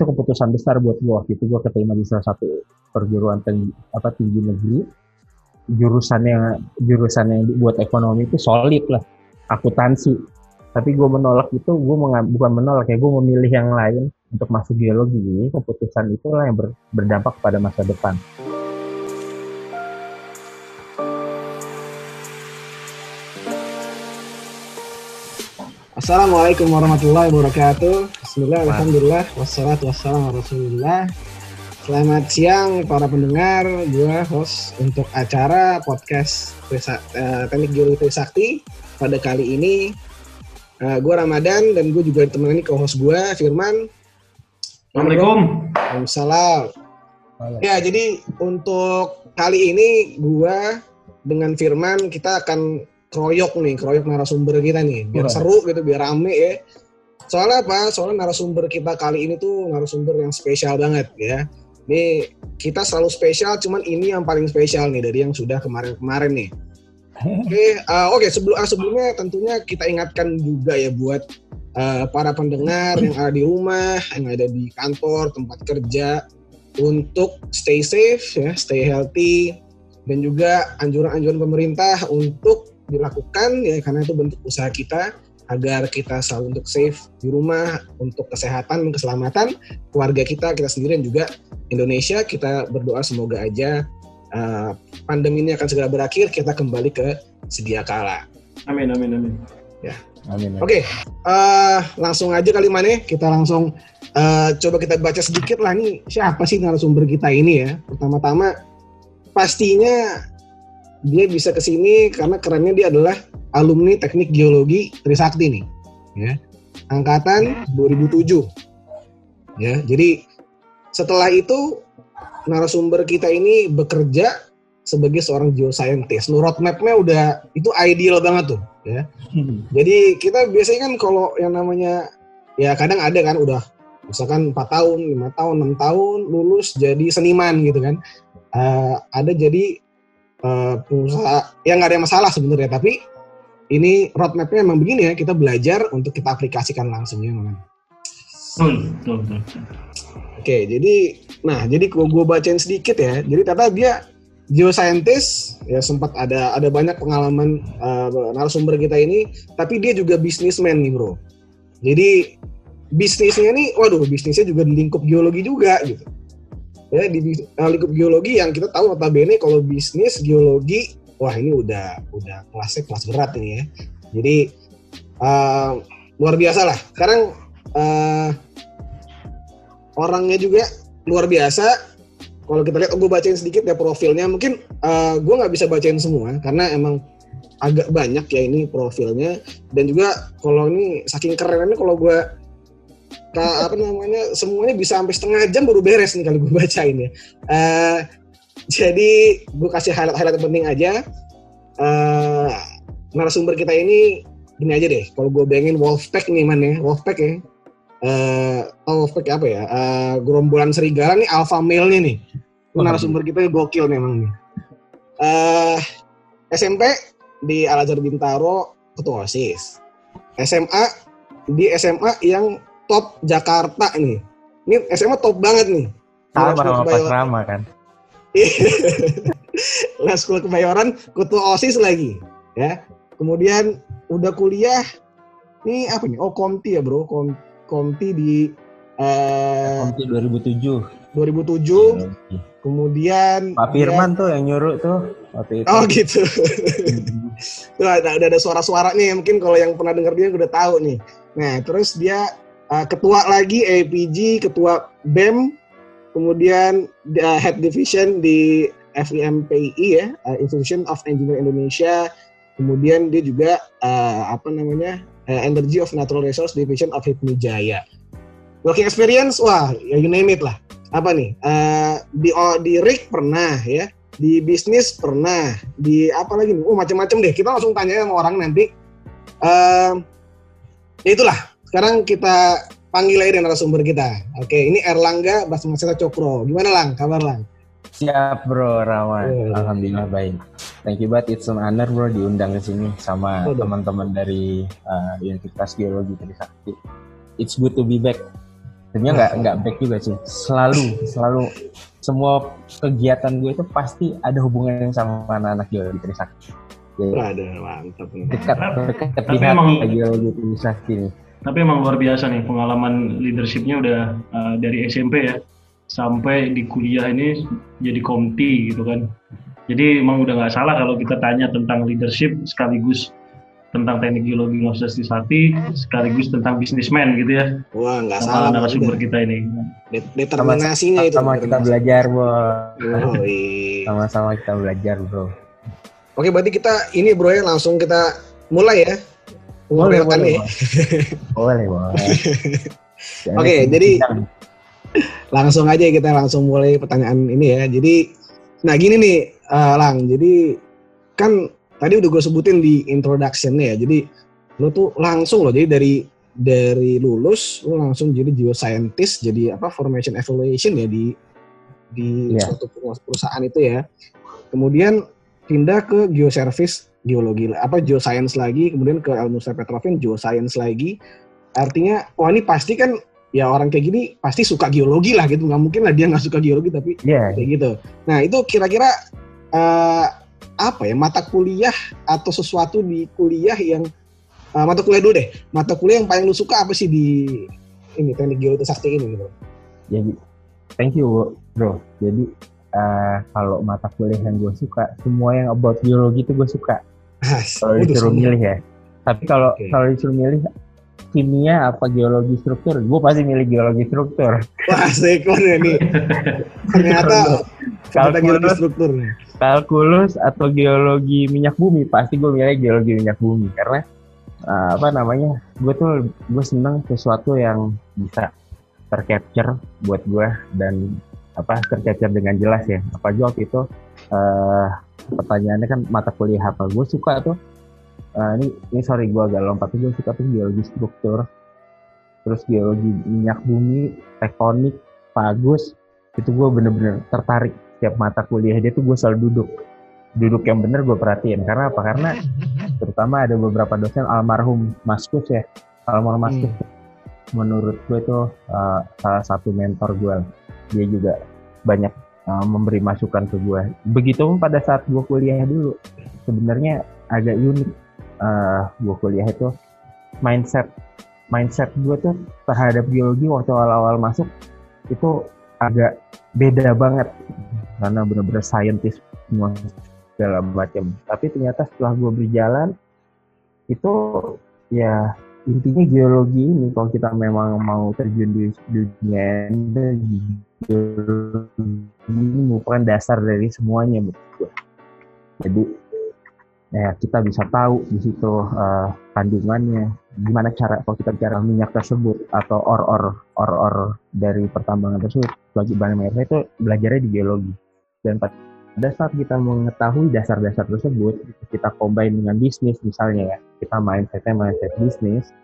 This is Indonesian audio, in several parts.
itu keputusan besar buat gue waktu itu gue keterima di salah satu perguruan tinggi apa tinggi negeri. Jurusannya jurusannya buat ekonomi itu solid lah. Akuntansi. Tapi gue menolak itu gue bukan menolak ya gue memilih yang lain untuk masuk geologi. Jadi keputusan itulah yang ber, berdampak pada masa depan. Assalamualaikum warahmatullahi wabarakatuh. Bismillah, alhamdulillah, wassalatu wassalamu rasulullah. Selamat siang para pendengar, gue host untuk acara podcast uh, Teknik Geologi Trisakti. Pada kali ini, uh, gue Ramadan dan gue juga ditemani co-host gue, Firman. Assalamualaikum. Waalaikumsalam. Ya, jadi untuk kali ini gue dengan Firman kita akan kroyok nih, kroyok narasumber kita nih, biar seru gitu, biar rame ya. Soalnya apa? Soalnya narasumber kita kali ini tuh narasumber yang spesial banget ya. Ini kita selalu spesial, cuman ini yang paling spesial nih dari yang sudah kemarin-kemarin nih. Oke, okay, uh, oke okay, sebelum uh, sebelumnya tentunya kita ingatkan juga ya buat uh, para pendengar yang ada di rumah, yang ada di kantor, tempat kerja untuk stay safe ya, stay healthy dan juga anjuran-anjuran pemerintah untuk dilakukan ya karena itu bentuk usaha kita agar kita selalu untuk safe di rumah untuk kesehatan dan keselamatan keluarga kita kita sendiri dan juga Indonesia. Kita berdoa semoga aja uh, pandemi ini akan segera berakhir kita kembali ke sedia kala. Amin amin amin. Ya. Amin, amin. oke okay, uh, langsung aja kali mana kita langsung uh, coba kita baca sedikit lah. Nih siapa sih narasumber kita ini ya? Pertama-tama pastinya dia bisa ke sini karena kerennya dia adalah alumni Teknik Geologi Trisakti nih, ya. Angkatan 2007. Ya, jadi setelah itu narasumber kita ini bekerja sebagai seorang geoscientist. Lu roadmapnya udah itu ideal banget tuh, ya. Hmm. Jadi kita biasanya kan kalau yang namanya ya kadang ada kan udah misalkan 4 tahun, lima tahun, enam tahun lulus jadi seniman gitu kan. Uh, ada jadi uh, pengusaha yang nggak ada masalah sebenarnya tapi ini roadmapnya emang begini ya kita belajar untuk kita aplikasikan langsung ya man. Oke jadi nah jadi kalau gue bacain sedikit ya. Jadi kata dia geoscientist ya sempat ada ada banyak pengalaman uh, narasumber kita ini tapi dia juga bisnismen nih bro. Jadi bisnisnya nih waduh bisnisnya juga di lingkup geologi juga gitu ya di uh, lingkup geologi yang kita tahu notabene kalau bisnis geologi wah ini udah udah kelasnya kelas berat ini ya. Jadi uh, luar biasa lah. Sekarang uh, orangnya juga luar biasa. Kalau kita lihat oh, gue bacain sedikit ya profilnya. Mungkin uh, gue nggak bisa bacain semua karena emang agak banyak ya ini profilnya. Dan juga kalau ini saking kerennya kalau gue apa namanya semuanya bisa sampai setengah jam baru beres nih kalau gue bacain ya. Uh, jadi gue kasih highlight-highlight penting aja. Uh, narasumber kita ini gini aja deh. Kalau gue bayangin Wolfpack nih mana ya, Wolfpack ya. Uh, Wolfpack apa ya? Uh, gerombolan serigala nih alpha male-nya nih. Oh, narasumber kita gokil memang nih. Uh, SMP di Al Azhar Bintaro ketua OSIS. SMA di SMA yang top Jakarta nih. Ini SMA top banget nih. Sama sama Pas Rama kan. Lah sekolah kebayoran, ketua OSIS lagi. Ya. Kemudian udah kuliah, ini apa nih? Oh, Komti ya bro. Kom Komti di... Uh, Komti 2007. 2007. Ya, Kemudian Pak Firman tuh yang nyuruh tuh waktu itu. Oh gitu. tuh ada ada suara-suara nih mungkin kalau yang pernah dengar dia udah tahu nih. Nah, terus dia uh, ketua lagi APG, ketua BEM, kemudian uh, head division di FEMPI ya, uh, Institution of Engineer Indonesia. Kemudian dia juga uh, apa namanya uh, Energy of Natural Resource Division of Hipmi Jaya. Working experience, wah, ya you name it lah. Apa nih? Uh, di oh, di RIG pernah ya, di bisnis pernah, di apa lagi nih? Oh macam-macam deh. Kita langsung tanya sama orang nanti. Uh, ya itulah sekarang kita panggil aja narasumber kita. Oke, ini Erlangga Basmaseta Cokro. Gimana Lang? Kabar Lang? Siap bro, Rawan. Oh. Alhamdulillah baik. Thank you banget, it's an honor bro diundang ke sini sama oh, teman-teman dari uh, Universitas Geologi Trisakti. It's good to be back. sebenarnya nggak nggak back juga sih selalu selalu semua kegiatan gue itu pasti ada hubungannya sama anak-anak geologi Trisakti Waduh, mantap. nih. dekat dekat Tapi di hati geologi Trisakti nih Tapi emang luar biasa nih pengalaman leadershipnya udah uh, dari SMP ya sampai di kuliah ini jadi komti gitu kan. Jadi emang udah nggak salah kalau kita tanya tentang leadership sekaligus tentang teknik geologi Universitas Trisakti sekaligus tentang bisnismen gitu ya Wah, nggak salah. narasumber kita ini. Det- Determinasinya itu. sama kita belajar bro sama-sama kita belajar bro Oke, berarti kita ini bro ya langsung kita mulai ya. Boleh Ngobrolkan boleh ya. boleh boleh Oke, jadi- langsung aja kita langsung mulai pertanyaan ini ya. Jadi, nah gini nih, eh, Lang. Jadi kan tadi udah gue sebutin di introduction-nya ya. Jadi lo tuh langsung loh. Jadi dari dari lulus lo langsung jadi geoscientist, jadi apa formation evaluation ya di di Iya. suatu perusahaan itu ya. Kemudian pindah ke geoservice geologi apa geoscience lagi, kemudian ke ilmu Petrofin geoscience lagi. Artinya, wah ini pasti kan ya orang kayak gini pasti suka geologi lah gitu. Nggak mungkin lah dia nggak suka geologi tapi Iya, kayak gitu. Nah itu kira-kira eh, apa ya mata kuliah atau sesuatu di kuliah yang eh, mata kuliah dulu deh. Mata kuliah yang paling lu suka apa sih di ini teknik geologi sakti ini gitu? Jadi thank you bro. Jadi eh, kalau mata kuliah yang gue suka semua yang about geologi itu gue suka kalau disuruh milih ya. Tapi kalau Oke. kalau disuruh milih kimia apa geologi struktur? Gue pasti milih geologi struktur. Wah sekon ya nih. Ternyata Kalkulus. geologi struktur nih. kalkulus atau geologi minyak bumi pasti gue milih geologi minyak bumi. Karena eh, apa namanya gue tuh gue seneng sesuatu yang bisa tercapture buat gue dan apa tercapture dengan jelas ya. Apa waktu itu eh pertanyaannya kan mata kuliah apa? Gue suka tuh. Eh, ini ini sorry gue agak lompat gue suka tuh geologi struktur. Terus geologi minyak bumi tektonik pagus itu gue bener-bener tertarik setiap mata kuliah dia tuh gue selalu duduk. Duduk yang bener gue perhatiin. Karena apa? Karena terutama ada beberapa dosen almarhum Maskus ya. Almarhum Maskus menurut gue itu uh, salah satu mentor gue dia juga banyak uh, memberi masukan ke gue begitu pada saat gue kuliah dulu sebenarnya agak unik uh, gue kuliah itu mindset mindset gue tuh terhadap geologi waktu awal-awal masuk itu agak beda banget. Karena bener-bener scientist semua segala macam. Tapi ternyata setelah gue berjalan itu ya intinya geologi ini kalau kita memang mau terjun di dunia geologi ini merupakan dasar dari semuanya menurut gue jadi ya kita bisa tahu di situ eh, kandungannya gimana cara kalau kita bicara minyak tersebut atau or-or or-or dari pertambangan tersebut bagi bahan minyak itu belajarnya di geologi. Dan pada saat kita mengetahui dasar-dasar tersebut kita combine dengan bisnis misalnya ya kita mindsetnya mindset bisnis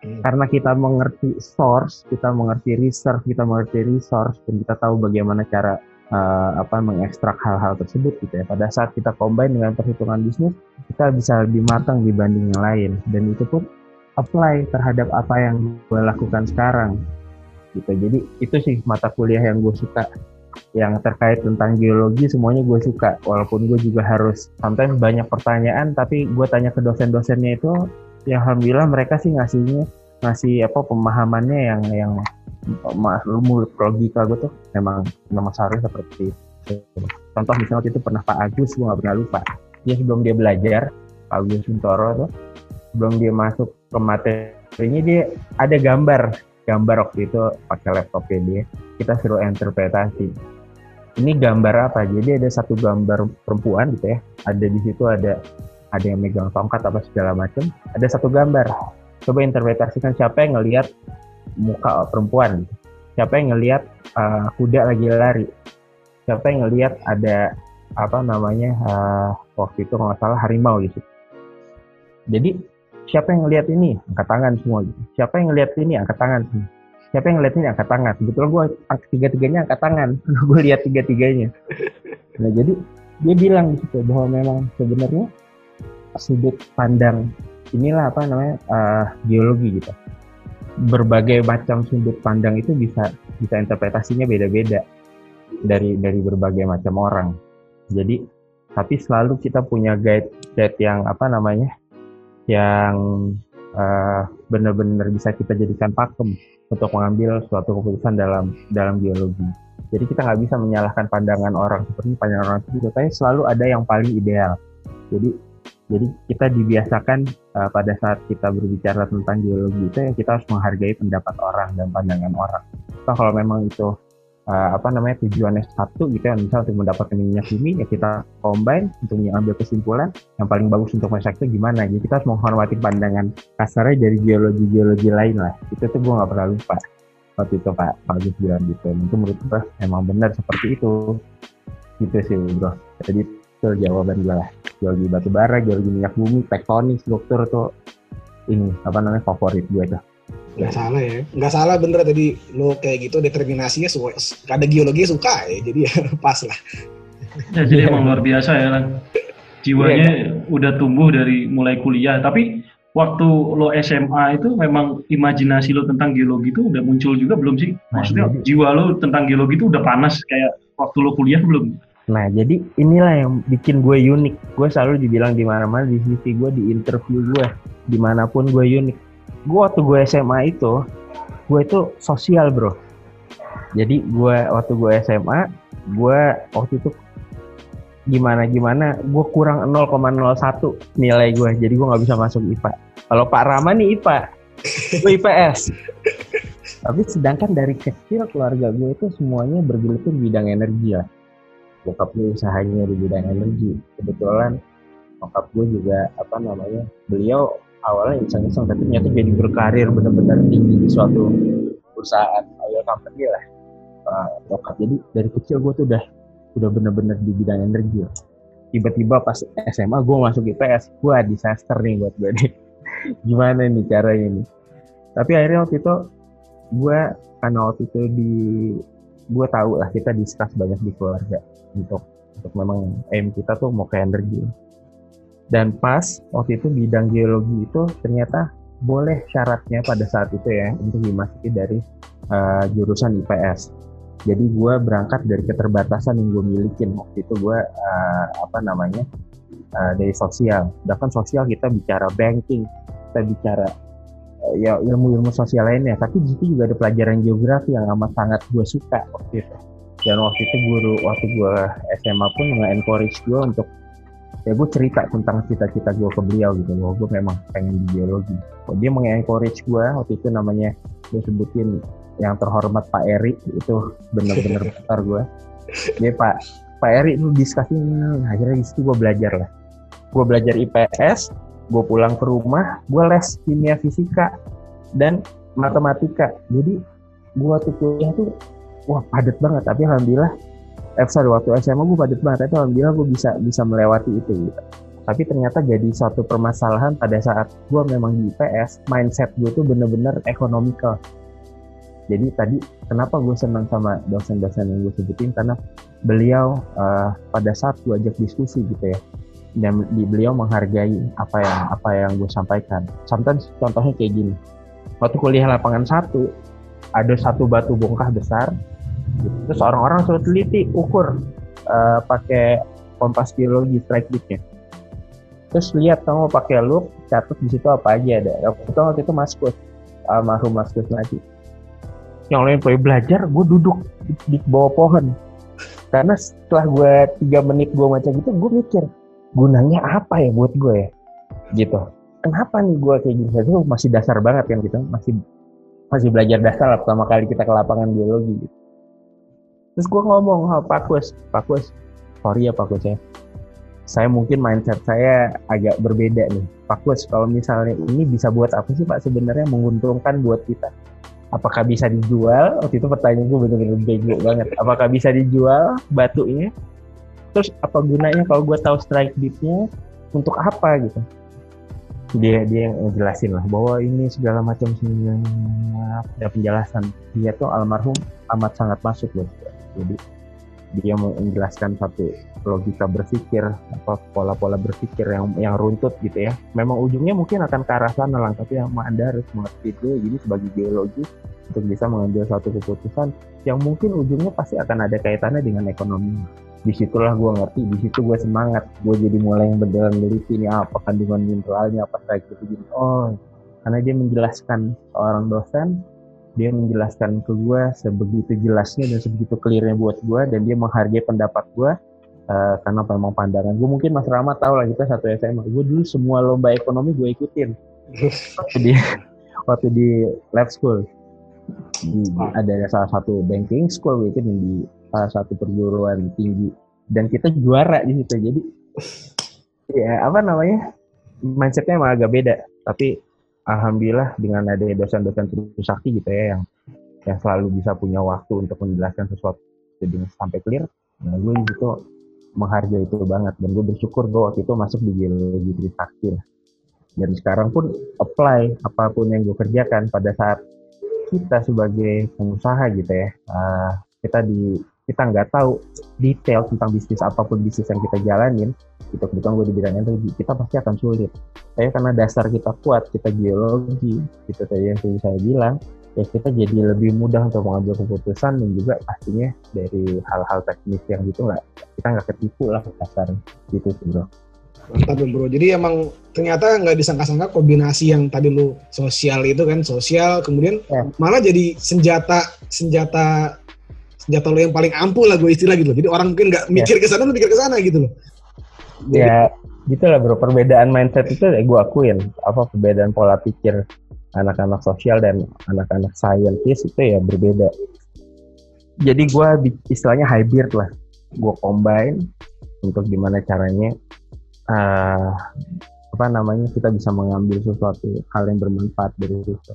Hmm. karena kita mengerti source kita mengerti research kita mengerti resource dan kita tahu bagaimana cara eh, apa mengekstrak hal-hal tersebut gitu ya. Pada saat kita combine dengan perhitungan bisnis kita bisa lebih matang dibanding yang lain. Dan itu pun apply terhadap apa yang gue lakukan sekarang gitu. Jadi itu sih mata kuliah yang gue suka. Yang terkait tentang geologi semuanya gue suka. Walaupun gue juga harus sometimes banyak pertanyaan tapi gue tanya ke dosen-dosennya itu ya alhamdulillah mereka sih ngasihnya ngasih apa pemahamannya yang yang mulut logika gue tuh memang memang seharusnya seperti. Contoh misalnya waktu itu pernah Pak Agus, gue gak pernah lupa. Dia sebelum dia belajar, Pak Agus Suntoro tuh, sebelum dia masuk ke materinya dia ada gambar, gambar waktu itu pakai laptopnya dia. Kita suruh interpretasi. Ini gambar apa? Jadi ada satu gambar perempuan gitu ya. Ada di situ ada ada yang megang tongkat apa segala macam. Ada satu gambar. Coba interpretasikan siapa yang ngelihat muka perempuan. gitu. Siapa yang ngelihat uh, kuda lagi lari. Siapa yang ngelihat ada apa namanya uh, waktu itu kalau nggak salah harimau gitu. Jadi siapa yang ngelihat ini angkat tangan semua gitu. Siapa yang ngelihat ini angkat tangan. Siapa yang ngeliat ini angkat tangan. Kebetulan gue tiga-tiganya angkat tangan. gue lihat tiga-tiganya. Nah jadi dia bilang di situ bahwa memang sebenarnya sudut pandang inilah apa namanya uh, geologi gitu. berbagai macam sudut pandang itu bisa bisa interpretasinya beda-beda dari dari berbagai macam orang. Jadi tapi selalu kita punya guide guide yang apa namanya yang uh, benar-benar bisa kita jadikan pakem untuk mengambil suatu keputusan dalam dalam biologi. Jadi kita nggak bisa menyalahkan pandangan orang seperti pandangan orang itu, tapi selalu ada yang paling ideal. Jadi jadi kita dibiasakan uh, pada saat kita berbicara tentang geologi itu ya kita harus menghargai pendapat orang dan pandangan orang. So, kalau memang itu uh, apa namanya tujuannya satu gitu ya misal untuk mendapatkan minyak bumi ya kita combine untuk mengambil kesimpulan yang paling bagus untuk masyarakat itu gimana. Jadi kita harus menghormati pandangan kasarnya dari geologi geologi lain lah. Itu tuh gue nggak pernah lupa waktu itu Pak. Pak Agus bilang gitu. Itu menurut gue emang benar seperti itu. Gitu sih bro. Jadi itu jawaban gue lah geologi batu bara geologi minyak bumi tektonik struktur tuh ini apa namanya favorit gue tuh nggak salah ya nggak salah bener tadi lo kayak gitu determinasinya suka ada geologi suka ya jadi ya pas lah ya, jadi emang luar biasa ya kan jiwanya yeah. udah tumbuh dari mulai kuliah tapi waktu lo SMA itu memang imajinasi lo tentang geologi itu udah muncul juga belum sih? Maksudnya nah, jiwa lo tentang geologi itu udah panas kayak waktu lo kuliah belum? Nah, jadi inilah yang bikin gue unik. Gue selalu dibilang di mana-mana di CV gue, di interview gue, di mana pun gue unik. Gue waktu gue SMA itu, gue itu sosial bro. Jadi gue waktu gue SMA, gue waktu itu gimana gimana gue kurang 0,01 nilai gue jadi gue nggak bisa masuk IPA kalau Pak Rama nih IPA gue IPS tapi sedangkan dari kecil keluarga gue itu semuanya bergelut bidang energi lah bokap gue usahanya di bidang energi. Kebetulan bokap gue juga apa namanya beliau awalnya iseng-iseng tapi ternyata jadi berkarir benar-benar tinggi di suatu perusahaan oil company lah. Bokap jadi dari kecil gue tuh udah udah bener-bener di bidang energi tiba-tiba pas SMA gue masuk IPS gue disaster nih buat gue nih. Gimana nih caranya nih? Tapi akhirnya waktu itu gue karena waktu itu di gue tahu lah kita diskus banyak di keluarga untuk untuk memang aim kita tuh mau ke energi. Dan pas waktu itu bidang geologi itu ternyata boleh syaratnya pada saat itu ya untuk dimasuki dari uh, jurusan IPS jadi gue berangkat dari keterbatasan yang gue milikin. Waktu itu gue uh, apa namanya uh, dari sosial. Bahkan sosial kita bicara banking kita bicara ya ilmu-ilmu sosial lainnya. Tapi di situ juga ada pelajaran geografi yang amat sangat gue suka waktu itu. Dan waktu itu guru waktu gue SMA pun nge-encourage gue untuk ya gue cerita tentang cita-cita gue ke beliau gitu. Bahwa gue memang pengen di biologi oh, dia meng-encourage gue waktu itu namanya gue sebutin yang terhormat Pak Eri itu bener-bener besar gue dia Pak Pak Eri itu diskusinya akhirnya di situ gue belajar lah. Gue belajar IPS gue pulang ke rumah gue les kimia fisika dan matematika. Jadi gue tuh kuliah tuh wah padat banget. Tapi alhamdulillah eh sorry waktu SMA gue padat banget. Tapi alhamdulillah gue bisa bisa melewati itu gitu. Tapi ternyata jadi suatu permasalahan pada saat gue memang di IPS mindset gue tuh bener-bener ekonomikal jadi tadi kenapa gue senang sama dosen-dosen yang gue sebutin? Karena beliau uh, pada saat gue ajak diskusi gitu ya dan beliau menghargai apa yang apa yang gue sampaikan. Sometimes contohnya kayak gini. Waktu kuliah lapangan satu ada satu batu bongkah besar, gitu. terus orang-orang suruh teliti ukur uh, pakai kompas biologi strike bitnya. Terus lihat kamu pakai loop, catat di situ apa aja ada. Waktu itu Mas Kus, almarhum Mas Kus lagi yang lain gue belajar gue duduk di, di bawah pohon karena setelah gue tiga menit gue macam gitu gue mikir gunanya apa ya buat gue ya? Gitu. Kenapa nih gue kayak gitu itu masih dasar banget kan gitu. Masih masih belajar dasar lah pertama kali kita ke lapangan biologi gitu. terus gue ngomong oh, Pak Kus Pak Kus sorry ya Pak Kus ya. Saya mungkin mindset saya agak berbeda nih. Pak Kus kalau misalnya ini bisa buat apa sih Pak sebenarnya menguntungkan buat kita? Apakah bisa dijual? Waktu itu pertanyaan gue bener-bener bego banget. Apakah bisa dijual batunya terus apa gunanya kalau gue tahu strike bitnya untuk apa gitu? Dia dia yang ngejelasin lah bahwa ini segala macam ada penjelasan. Dia tuh almarhum amat sangat masuk loh. Jadi dia mau menjelaskan satu logika berpikir apa pola-pola berpikir yang yang runtut gitu ya. Memang ujungnya mungkin akan ke arah sana lah tapi yang anda harus mengerti itu jadi sebagai geologi untuk bisa mengambil suatu keputusan yang mungkin ujungnya pasti akan ada kaitannya dengan ekonomi di situlah gue ngerti di situ gue semangat. Gue jadi mulai yang berdalam meneliti ini apa kandungan mineralnya apa kayak gitu oh karena dia menjelaskan seorang dosen dia menjelaskan ke gue sebegitu jelasnya dan sebegitu clearnya buat gue dan dia menghargai pendapat gue uh, karena memang pandangan gue mungkin Mas Rama tahu lah kita satu SMA gue dulu semua lomba ekonomi gue ikutin. Waktu di waktu di lab school. Di, ada salah satu banking school gue ikutin di salah satu perguruan tinggi. Dan kita juara di situ. Jadi ya apa namanya mindsetnya emang agak beda. Tapi alhamdulillah dengan ada dosen-dosen sakti gitu ya yang yang selalu bisa punya waktu untuk menjelaskan sesuatu jadi sampai clear. Nah gue gitu menghargai itu banget. Dan gue bersyukur gue waktu itu masuk di geologi Trisakti dan sekarang pun apply apa pun yang gue kerjakan pada saat kita sebagai pengusaha gitu ya. Uh, kita di kita nggak tahu detail tentang bisnis apa pun bisnis yang kita jalanin gitu kebetulan gue di bidang energi kita pasti akan sulit. Tapi karena dasar kita kuat kita geologi gitu tadi yang saya bilang ya kita jadi lebih mudah untuk mengambil keputusan dan juga pastinya dari hal-hal teknis yang gitu nggak kita nggak ketipu lah dasar gitu sih bro. Mantap bro. Jadi emang ternyata nggak disangka-sangka kombinasi yang tadi lu sosial itu kan sosial kemudian ya. malah jadi senjata senjata senjata lo yang paling ampuh lah gue istilah gitu jadi orang mungkin nggak mikir ya. ke sana mikir ke sana gitu loh. Ya gitu lah bro. Perbedaan mindset itu ya gue akuin. Apa perbedaan pola pikir anak-anak sosial dan anak-anak scientist itu ya berbeda. Jadi gue istilahnya hybrid lah. Gue combine untuk gimana caranya uh, apa namanya kita bisa mengambil sesuatu hal yang bermanfaat dari situ.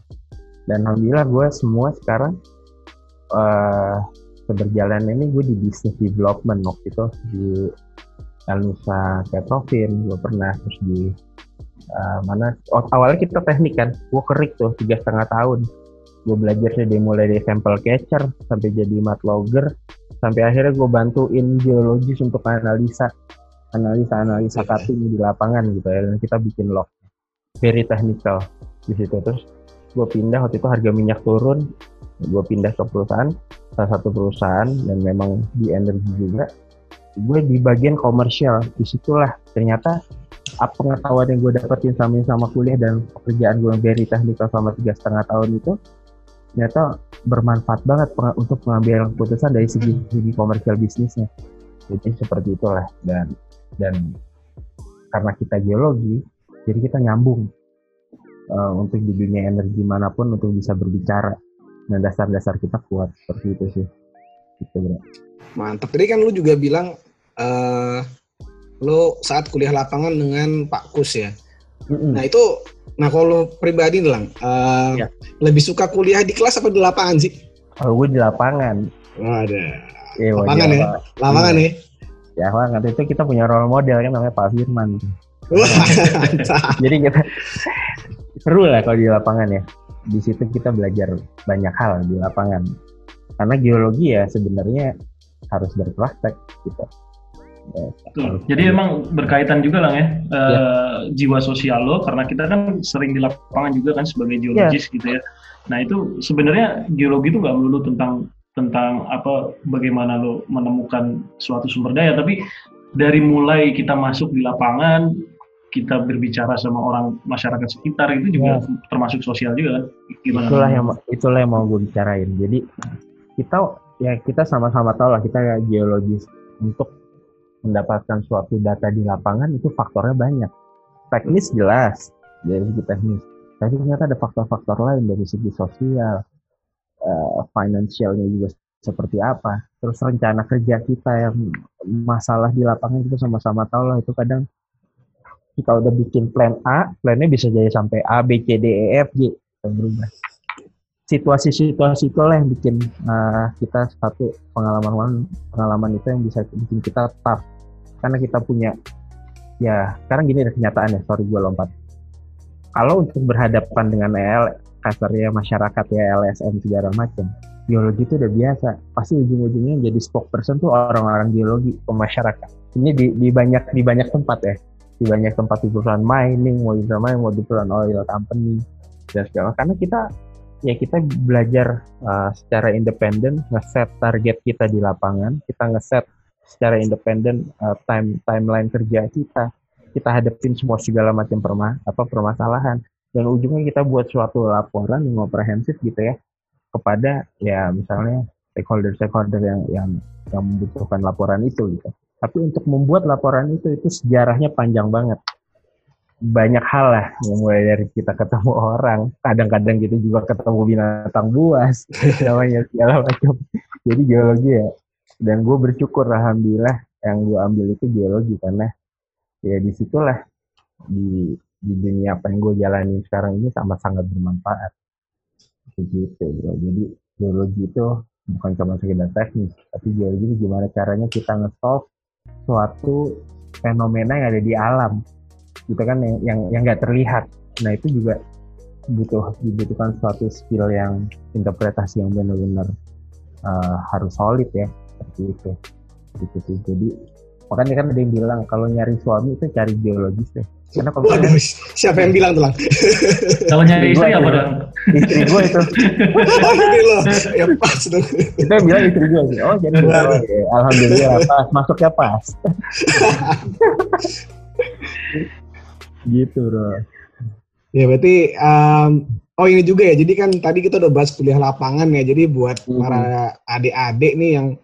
Dan alhamdulillah gue semua sekarang uh, keberjalan ini gue di business development waktu itu di Elnusa Petrofin gue pernah terus di uh, mana oh, awalnya kita teknik kan gue kerik tuh tiga setengah tahun. Gue belajar dari mulai dari sampel catcher sampai jadi mat logger. Sampai akhirnya gue bantuin geologis untuk analisa analisa analisa cutting di lapangan gitu ya. Dan kita bikin log very technical di situ. Terus gue pindah waktu itu harga minyak turun gue pindah ke perusahaan salah satu perusahaan dan memang di energi juga. Gue di bagian komersial di situlah ternyata apa pengetahuan yang gue dapetin sama sama kuliah dan pekerjaan gue very technical selama tiga setengah tahun itu ternyata bermanfaat banget untuk mengambil keputusan dari segi segi komersial bisnisnya. Jadi seperti itulah. Dan dan karena kita geologi jadi kita nyambung uh, untuk di dunia energi mana pun untuk bisa berbicara dan dasar-dasar kita kuat seperti itu sih gitu bro mantap tadi kan lu juga bilang uh, lo saat kuliah lapangan dengan Pak Kus ya. Mm-hmm. Nah itu, nah kalau pribadi lang, uh, ya. lebih suka kuliah di kelas apa di lapangan sih? Oh, gue di lapangan. Ada. Ya, lapangan ya, lapangan ya. Ya, lapangan itu kita punya role model kan namanya Pak Firman. Jadi kita seru lah kalau di lapangan ya. Di situ kita belajar banyak hal di lapangan. Karena geologi ya sebenarnya harus berpraktek gitu. Betul. Jadi emang berkaitan juga lah ya, uh, jiwa sosial lo karena kita kan sering di lapangan juga kan sebagai geologis yeah. gitu ya. Nah itu sebenarnya geologi itu nggak melulu tentang tentang apa bagaimana lo menemukan suatu sumber daya, tapi dari mulai kita masuk di lapangan, kita berbicara sama orang masyarakat sekitar itu juga yeah. termasuk sosial juga kan. Gimana? Itulah yang itulah yang mau gue bicarain. Jadi kita ya kita sama-sama tahu lah kita geologis untuk mendapatkan suatu data di lapangan itu faktornya banyak. Teknis jelas dari segi teknis, tapi ternyata ada faktor-faktor lain dari segi sosial, uh, financialnya juga seperti apa. Terus rencana kerja kita yang masalah di lapangan itu sama-sama tahu lah itu kadang kita udah bikin plan A, plannya bisa jadi sampai A, B, C, D, E, F, G. Berubah. Situasi-situasi itulah yang bikin uh, kita satu pengalaman pengalaman itu yang bisa bikin kita tough. Karena kita punya ya sekarang gini ada kenyataan ya sorry gue lompat. Kalau untuk berhadapan dengan EL kasarnya masyarakat ya LSM segala macam geologi itu udah biasa. Pasti ujung-ujungnya jadi spokesperson tuh orang-orang geologi pemasyarakat. Ini di, di banyak di banyak tempat ya di banyak tempat di perusahaan mining mau di mining mau di perusahaan oil company dan segala karena kita ya kita belajar uh, secara independen ngeset target kita di lapangan kita ngeset secara independen uh, time timeline kerja kita kita hadapin semua segala macam perma apa permasalahan dan ujungnya kita buat suatu laporan yang komprehensif gitu ya kepada ya misalnya stakeholder-stakeholder yang yang yang membutuhkan laporan itu gitu. Tapi untuk membuat laporan itu itu sejarahnya panjang banget. Banyak hal lah yang mulai dari kita ketemu orang, kadang-kadang kita juga ketemu binatang buas, namanya segala macam. Jadi geologi ya. Dan gue bersyukur alhamdulillah yang gue ambil itu geologi karena ya di situlah di di dunia apa yang gue jalani sekarang ini sama sangat bermanfaat begitu bro jadi geologi itu bukan cuma sekedar teknis tapi geologi itu gimana caranya kita nge-solve suatu fenomena yang ada di alam gitu kan yang yang yang nggak terlihat. Nah itu juga butuh dibutuhkan suatu skill yang interpretasi yang benar-benar uh, harus solid ya seperti itu. Gitu sih. Jadi makanya kan ada yang bilang kalau nyari suami itu cari geologis deh karena kalau Waduh, siapa yang bilang tuh? Kalau nyari istri apa dong? Istri gue itu. oh istri lo, ya pas dong. Kita bilang istri gue sih. Oh jadi gue, alhamdulillah pas, masuknya pas. gitu bro. Ya berarti um, Oh ini juga ya, jadi kan tadi kita udah bahas kuliah lapangan ya, jadi buat hmm. para adik-adik nih yang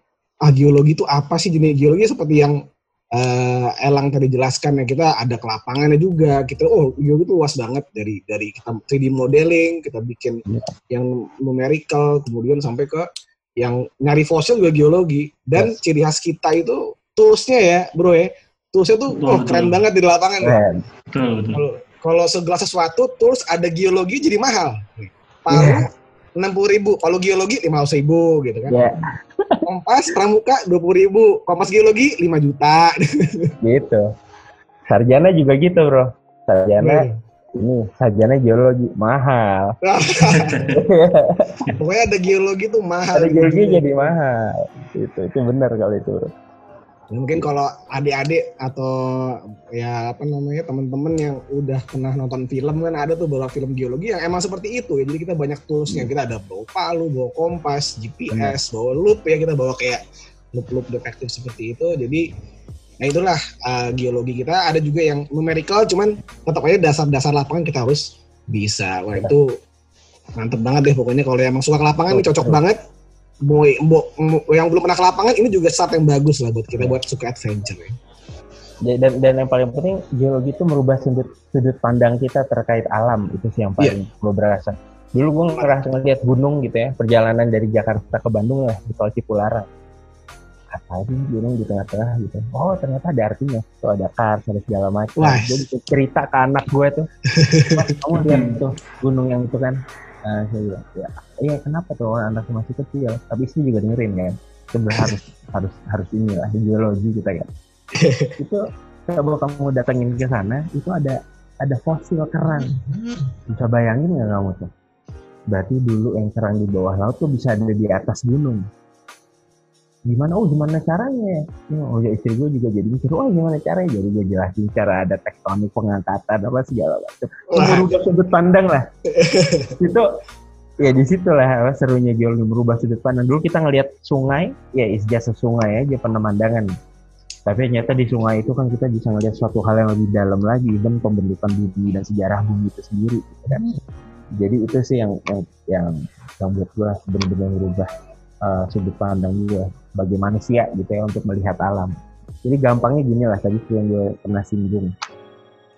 ah geologi itu apa sih jenis geologi seperti yang uh, Elang tadi jelaskan ya kita ada kelapangannya juga kita oh geologi itu luas banget dari dari kita 3D modeling kita bikin yang numerical kemudian sampai ke yang nyari fosil juga geologi dan yes. ciri khas kita itu toolsnya ya bro ya toolsnya tuh betul, oh keren betul. banget di lapangan kalau kalau segala sesuatu tools ada geologi jadi mahal paru yeah enam puluh ribu. Kalau geologi lima ratus ribu gitu kan. Yeah. Kompas pramuka dua puluh ribu. Kompas geologi lima juta. gitu. Sarjana juga gitu bro. Sarjana hmm. ini sarjana geologi mahal. Pokoknya ada geologi tuh mahal. Ada geologi jadi mahal. Itu itu benar kalau itu. Bro. Ya, mungkin kalau adik-adik atau ya apa namanya teman-teman yang udah pernah nonton film kan ada tuh bawa film geologi yang emang seperti itu ya. Jadi kita banyak toolsnya. Kita ada bawa palu, bawa kompas, GPS, bawa loop ya kita bawa kayak loop-loop detektif seperti itu. Jadi nah itulah uh, geologi kita. Ada juga yang numerical cuman tetap aja dasar-dasar lapangan kita harus bisa. Wah itu mantep banget deh pokoknya kalau emang suka ke lapangan ini cocok banget mau, yang belum pernah ke lapangan ini juga start yang bagus lah buat kita buat suka adventure ya. Dan, dan yang paling penting geologi itu merubah sudut sudut pandang kita terkait alam itu sih yang paling yeah. gue berasa. Dulu gue ngerasa ngeliat gunung gitu ya perjalanan dari Jakarta ke Bandung ya di tol Cipularang. Apa ini gunung di tengah-tengah gitu. Oh ternyata ada artinya. Tuh ada kars, ada segala macam. Jadi cerita ke anak gue tuh. kamu lihat tuh gunung yang itu kan Nah, saya bilang, ya, iya kenapa tuh anak masih kecil, tapi istri juga dengerin kan. Sebenarnya harus harus harus inilah geologi kita kan. itu kalau kamu datengin ke sana, itu ada ada fosil kerang. Bisa bayangin nggak kamu tuh? Berarti dulu yang kerang di bawah laut tuh bisa ada di atas gunung gimana? Oh gimana caranya? Ya, oh ya istri gue juga jadi mikir oh gimana caranya? Jadi gue jelasin cara ada tektonik pengangkatan apa segala macam. Merubah sudut pandang lah. Itu ya di situ lah serunya geologi merubah sudut pandang. Dulu kita ngelihat sungai ya is just sungai aja pemandangan. Tapi ternyata di sungai itu kan kita bisa ngelihat suatu hal yang lebih dalam lagi dan pembentukan bumi dan sejarah bumi itu sendiri gitu kan. Jadi itu sih yang yang yang, yang buat gue benar-benar merubah uh, sudut pandang gue bagi manusia gitu ya untuk melihat alam. Jadi gampangnya gini lah tadi yang gue pernah singgung.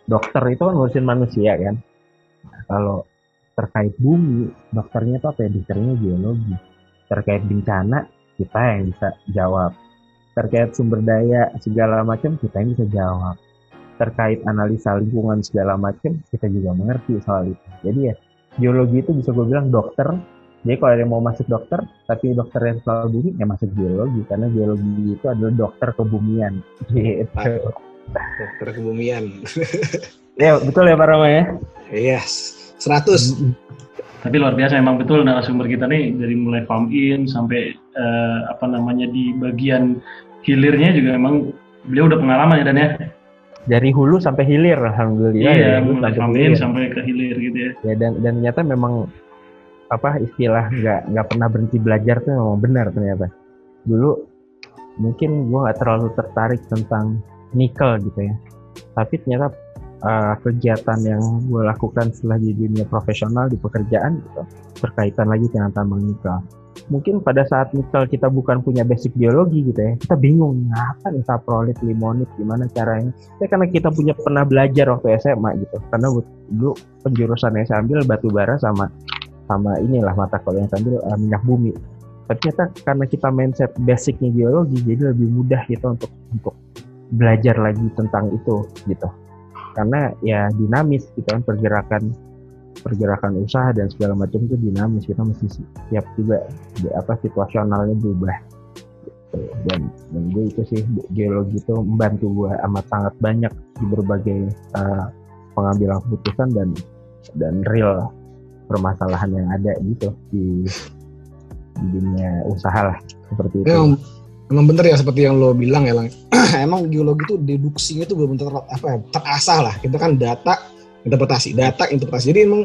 Dokter itu kan ngurusin manusia kan. Nah, kalau terkait bumi, dokternya itu apa ya? Dokternya geologi. Terkait bencana, kita yang bisa jawab. Terkait sumber daya segala macam, kita yang bisa jawab. Terkait analisa lingkungan segala macam, kita juga mengerti soal itu. Jadi ya, geologi itu bisa gue bilang dokter jadi kalau ada yang mau masuk dokter, tapi dokter yang soal bumi, ya masuk geologi. Karena geologi itu adalah dokter kebumian. Gitu. Dokter kebumian. ya, betul ya Pak Rama ya? Yes, 100. Tapi luar biasa emang betul narasumber kita nih dari mulai farm in sampai uh, apa namanya di bagian hilirnya juga emang beliau udah pengalaman ya dan ya. Dari hulu sampai hilir alhamdulillah. Iya, ya, mulai farm in sampai ke hilir gitu ya. Ya dan dan ternyata memang apa istilah nggak nggak pernah berhenti belajar tuh memang benar ternyata. Dulu mungkin gue nggak terlalu tertarik tentang nikel gitu ya. Tapi ternyata uh, kegiatan yang gue lakukan setelah di dunia profesional di pekerjaan gitu berkaitan lagi dengan tambang nikel. Mungkin pada saat nikel kita bukan punya basic biologi gitu ya, kita bingung apa nih saprolit, limonit, gimana caranya. Ya karena kita punya pernah belajar waktu SMA gitu, karena dulu penjurusan yang saya ambil batu bara sama sama inilah mata kuliah yang saya ambil uh, minyak bumi. Ternyata karena kita mindset basicnya biologi, jadi lebih mudah gitu untuk untuk belajar lagi tentang itu gitu karena ya dinamis gitu kan pergerakan pergerakan usaha dan segala macam itu dinamis kita mesti siap juga di apa situasionalnya berubah gitu. dan dan gue itu sih geologi itu membantu gue amat sangat banyak di berbagai uh, pengambilan keputusan dan dan real permasalahan yang ada gitu di di dunia usaha lah seperti itu. Ya, emang bener ya seperti yang lo bilang ya lang. Emang geologi itu deduksinya itu benar-benar apa ya terasah lah. Kita kan data interpretasi data interpretasi. Jadi emang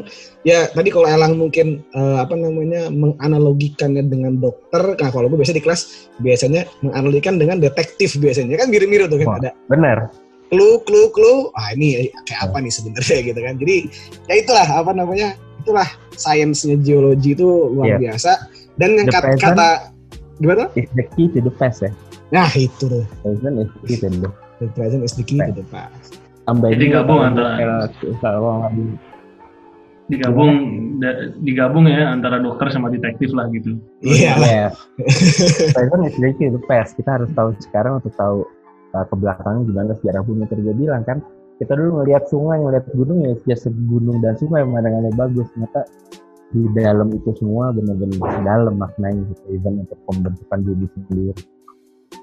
ya tadi kalau Elang mungkin uh, apa namanya menganalogikannya dengan dokter nah kalau gue biasa di kelas biasanya menganalogikan dengan detektif biasanya. Kan mirip-mirip tuh kan oh, ada benar clue clue clue. Ah ini kayak apa nih sebenarnya gitu kan. Jadi ya itulah apa namanya itulah sainsnya geologi itu luar yeah. biasa dan yang kata, kata Gimana? Is the key to the past ya. Nah itu tuh. Present is the key to the The present is the key to the past. Tambah Jadi gabung antara digabung da, digabung ya antara dokter sama detektif lah gitu. Iya. Yeah. present is the key to the past. Kita harus tahu sekarang untuk tahu uh, ke belakang gimana sejarah bumi terjadi bilang kan kita dulu ngelihat sungai ngelihat gunung ya sejak gunung dan sungai pemandangannya bagus. Ternyata di dalam itu semua benar-benar dalam maknanya gitu even untuk pembentukan diri sendiri.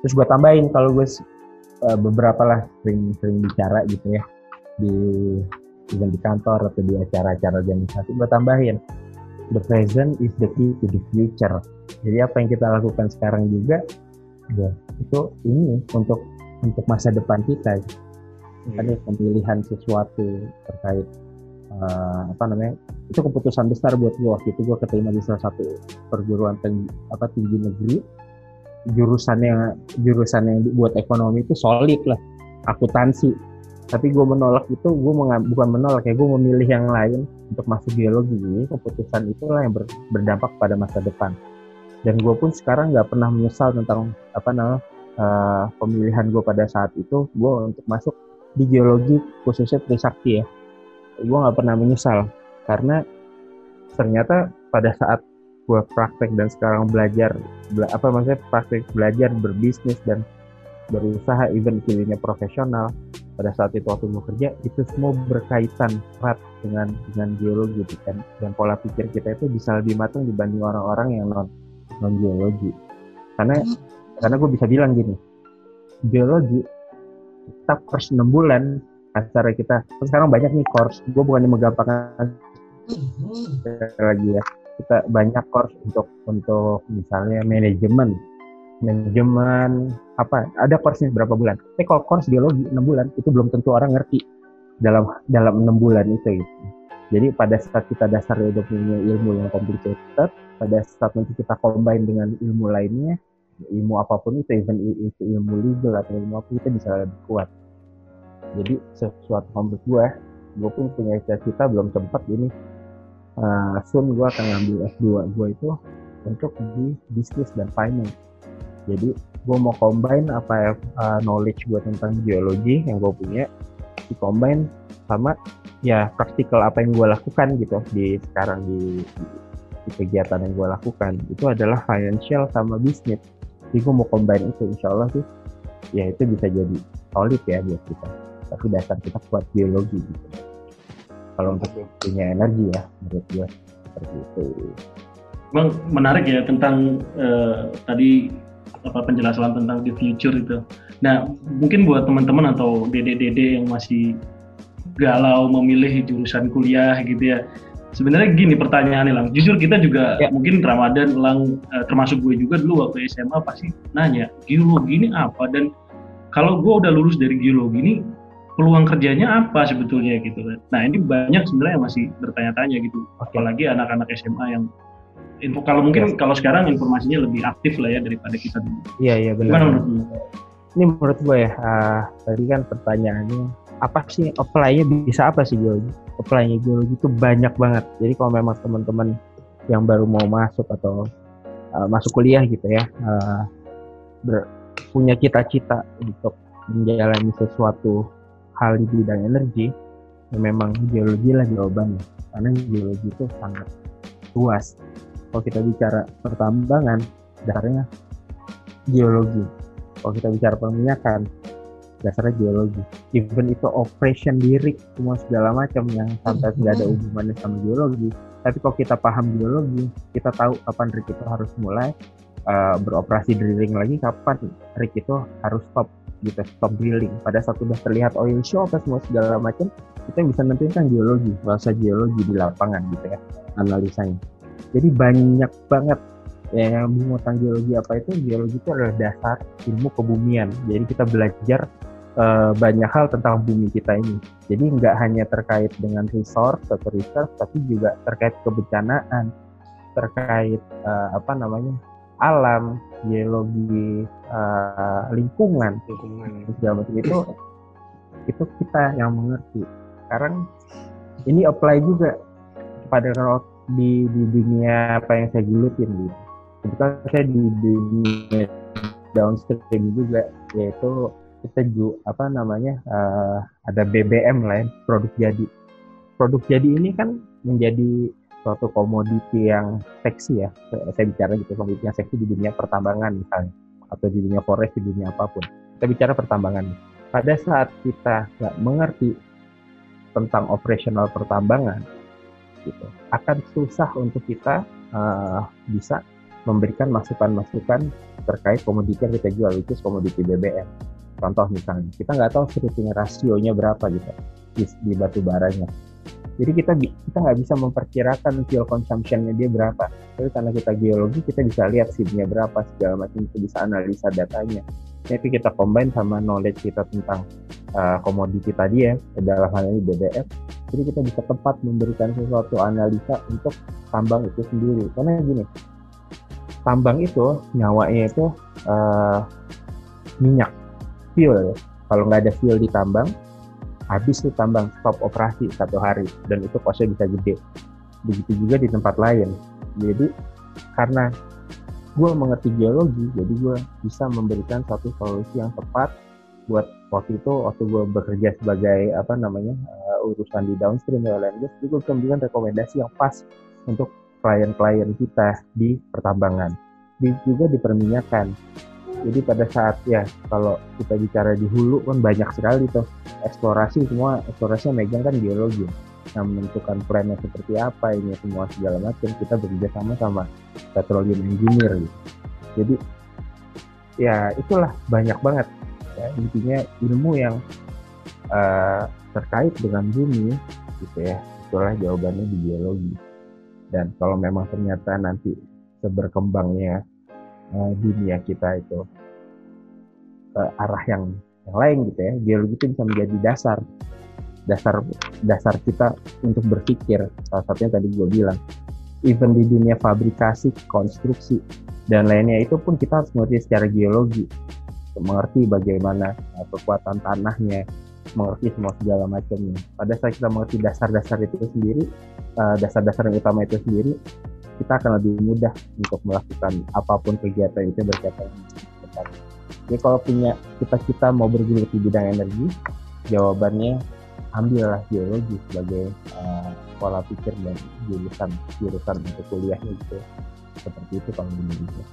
Terus gue tambahin kalau gue uh, beberapa lah sering-sering bicara gitu ya di even di kantor atau di acara-acara organisasi gue tambahin the present is the key to the future. Jadi apa yang kita lakukan sekarang juga ya itu ini untuk untuk masa depan kita. hmm. Kan ya pemilihan sesuatu terkait uh, apa namanya itu keputusan besar buat gue waktu itu gue keterima di salah satu perguruan tinggi apa tinggi negeri. Jurusannya jurusan yang buat ekonomi itu solid lah akuntansi. Tapi gue menolak itu gue bukan menolak ya gue memilih yang lain untuk masuk biologi ini keputusan itulah yang ber, berdampak pada masa depan. Dan gue pun sekarang nggak pernah menyesal tentang apa namanya uh, pemilihan gue pada saat itu. Gue untuk masuk di geologi khususnya Trisakti ya. Gue nggak pernah menyesal karena ternyata pada saat gue praktek dan sekarang belajar bela, apa maksudnya praktek belajar berbisnis dan berusaha even pilihnya profesional pada saat itu waktu gue kerja itu semua berkaitan erat dengan dengan geologi kan dan pola pikir kita itu bisa lebih matang dibanding orang-orang yang non non geologi. Karena karena gue bisa bilang gini geologi kita course 6 bulan acara kita. Sekarang banyak nih course. Gue bukannya menggampangkan lagi ya. Kita banyak course untuk untuk misalnya manajemen. Manajemen apa? Ada course berapa bulan? Tapi kalau course biologi enam bulan itu belum tentu orang ngerti dalam dalam enam bulan itu gitu. jadi pada saat kita dasarnya udah punya ilmu yang complicated pada saat nanti kita combine dengan ilmu lainnya ilmu apa pun itu even itu ilmu legal atau ilmu apa kita bisa lebih kuat. Jadi sesuatu menurut gue gue pun punya cita-cita belum sempat ini uh, soon gue akan ngambil S2 gue itu untuk di bisnis dan finance. Jadi gue mau combine apa uh, knowledge gue tentang geologi yang gue punya di combine sama ya praktikal apa yang gue lakukan gitu di sekarang di, di, di kegiatan yang gue lakukan. Itu adalah financial sama bisnis jadi gue mau combine itu insya Allah sih ya itu bisa jadi solid ya buat kita tapi dasar kita kuat biologi gitu kalau untuk punya energi ya menurut gue seperti itu. Bang menarik ya tentang uh, tadi apa penjelasan tentang the future itu. Nah mungkin buat teman-teman atau dede-dede yang masih galau memilih jurusan kuliah gitu ya, sebenarnya gini pertanyaannya lang. Jujur kita juga ya. mungkin Ramadan lang uh, termasuk gue juga dulu waktu SMA pasti nanya geologi ini apa? Dan kalau gue udah lulus dari geologi ini peluang kerjanya apa sebetulnya gitu kan? Nah ini banyak sebenarnya yang masih bertanya-tanya gitu. Apalagi anak-anak SMA yang info kalau mungkin ya. kalau sekarang informasinya lebih aktif lah ya daripada kita dulu. Iya iya benar. Ini menurut gue ya uh, tadi kan pertanyaannya apa sih apply-nya bisa apa sih geologi apply-nya geologi itu banyak banget. Jadi kalau memang teman-teman yang baru mau masuk atau uh, masuk kuliah gitu ya uh, ber, punya cita-cita untuk menjalani sesuatu hal di bidang energi ya memang geologi lah jawabannya karena geologi itu sangat luas. Kalau kita bicara pertambangan dasarnya geologi. Kalau kita bicara perminyakan dasarnya geologi. Even itu operation lirik semua segala macam yang sampai tidak ada hubungannya sama geologi. Tapi kalau kita paham geologi kita tahu kapan rig itu harus mulai uh, beroperasi drilling lagi kapan rig itu harus stop gitu stop drilling. Pada saat sudah terlihat oil show apa semua segala macam kita bisa nentuin kan geologi bahasa geologi di lapangan gitu ya analisanya. Jadi banyak banget yang bingung tentang geologi apa itu? Geologi itu adalah dasar ilmu kebumian. Jadi kita belajar uh, banyak hal tentang bumi kita ini. Jadi nggak hanya terkait dengan resource atau research tapi juga terkait kebencanaan terkait uh, apa namanya alam geologi uh, lingkungan. Lingkungan. Segala macam itu itu kita yang mengerti. Sekarang ini apply juga pada kalau di di dunia apa yang saya gelutin gitu kebetulan saya di dunia downstream juga yaitu kita ju apa namanya uh, ada BBM lain ya, produk jadi. Produk jadi ini kan menjadi suatu komoditi yang seksi ya. Saya bicara gitu komoditi yang seksi di dunia pertambangan misalnya atau di dunia forest di dunia apa pun. Kita bicara pertambangan. Pada saat kita nggak mengerti tentang operasional pertambangan gitu akan susah untuk kita uh, bisa memberikan masukan-masukan terkait komoditi yang kita jual, itu komoditi BBM. Contoh misalnya, kita nggak tahu stripping rasionya berapa gitu di, di batu baranya. Jadi kita kita nggak bisa memperkirakan fuel consumptionnya dia berapa. Tapi karena kita geologi, kita bisa lihat seednya berapa, segala macam kita bisa analisa datanya. Tapi kita combine sama knowledge kita tentang uh, komoditi tadi ya, dalam hal ini BBM. Jadi kita bisa tepat memberikan sesuatu analisa untuk tambang itu sendiri. Karena gini, tambang itu nyawanya itu uh, minyak fuel. Kalau nggak ada fuel di tambang habis tuh tambang stop operasi satu hari dan itu kosnya bisa gede. Begitu juga di tempat lain. Jadi karena gue mengerti geologi jadi gue bisa memberikan satu solusi yang tepat buat waktu itu waktu gue bekerja sebagai apa namanya uh, urusan di downstream dan lain-lain gue bisa memberikan rekomendasi yang pas untuk klien-klien kita di pertambangan, di, juga di perminyakan. Jadi pada saat ya kalau kita bicara di hulu kan banyak sekali tuh eksplorasi semua eksplorasi megang kan geologi yang menentukan plannya seperti apa ini semua segala macam kita bekerja sama sama petroleum engineer gitu. Jadi ya itulah banyak banget ya, intinya ilmu yang uh, terkait dengan bumi gitu ya itulah jawabannya di geologi dan kalau memang ternyata nanti seberkembangnya uh, dunia kita itu ke arah yang yang lain gitu ya geologi itu bisa menjadi dasar dasar dasar kita untuk berpikir. Salah satunya tadi gue bilang even di dunia fabrikasi konstruksi dan lainnya itu pun kita harus mengerti secara geologi mengerti bagaimana uh, kekuatan tanahnya mengerti semua segala macamnya. Pada saat kita mengerti dasar-dasar itu sendiri, uh, dasar-dasar yang utama itu sendiri, kita akan lebih mudah untuk melakukan apa pun kegiatan itu berkaitan dengan Jadi kalau punya cita-cita mau bergelut di bidang energi, jawabannya ambillah geologi sebagai uh, pola pikir dan jurusan jurusan untuk kuliahnya gitu. Seperti itu kalau di Indonesia.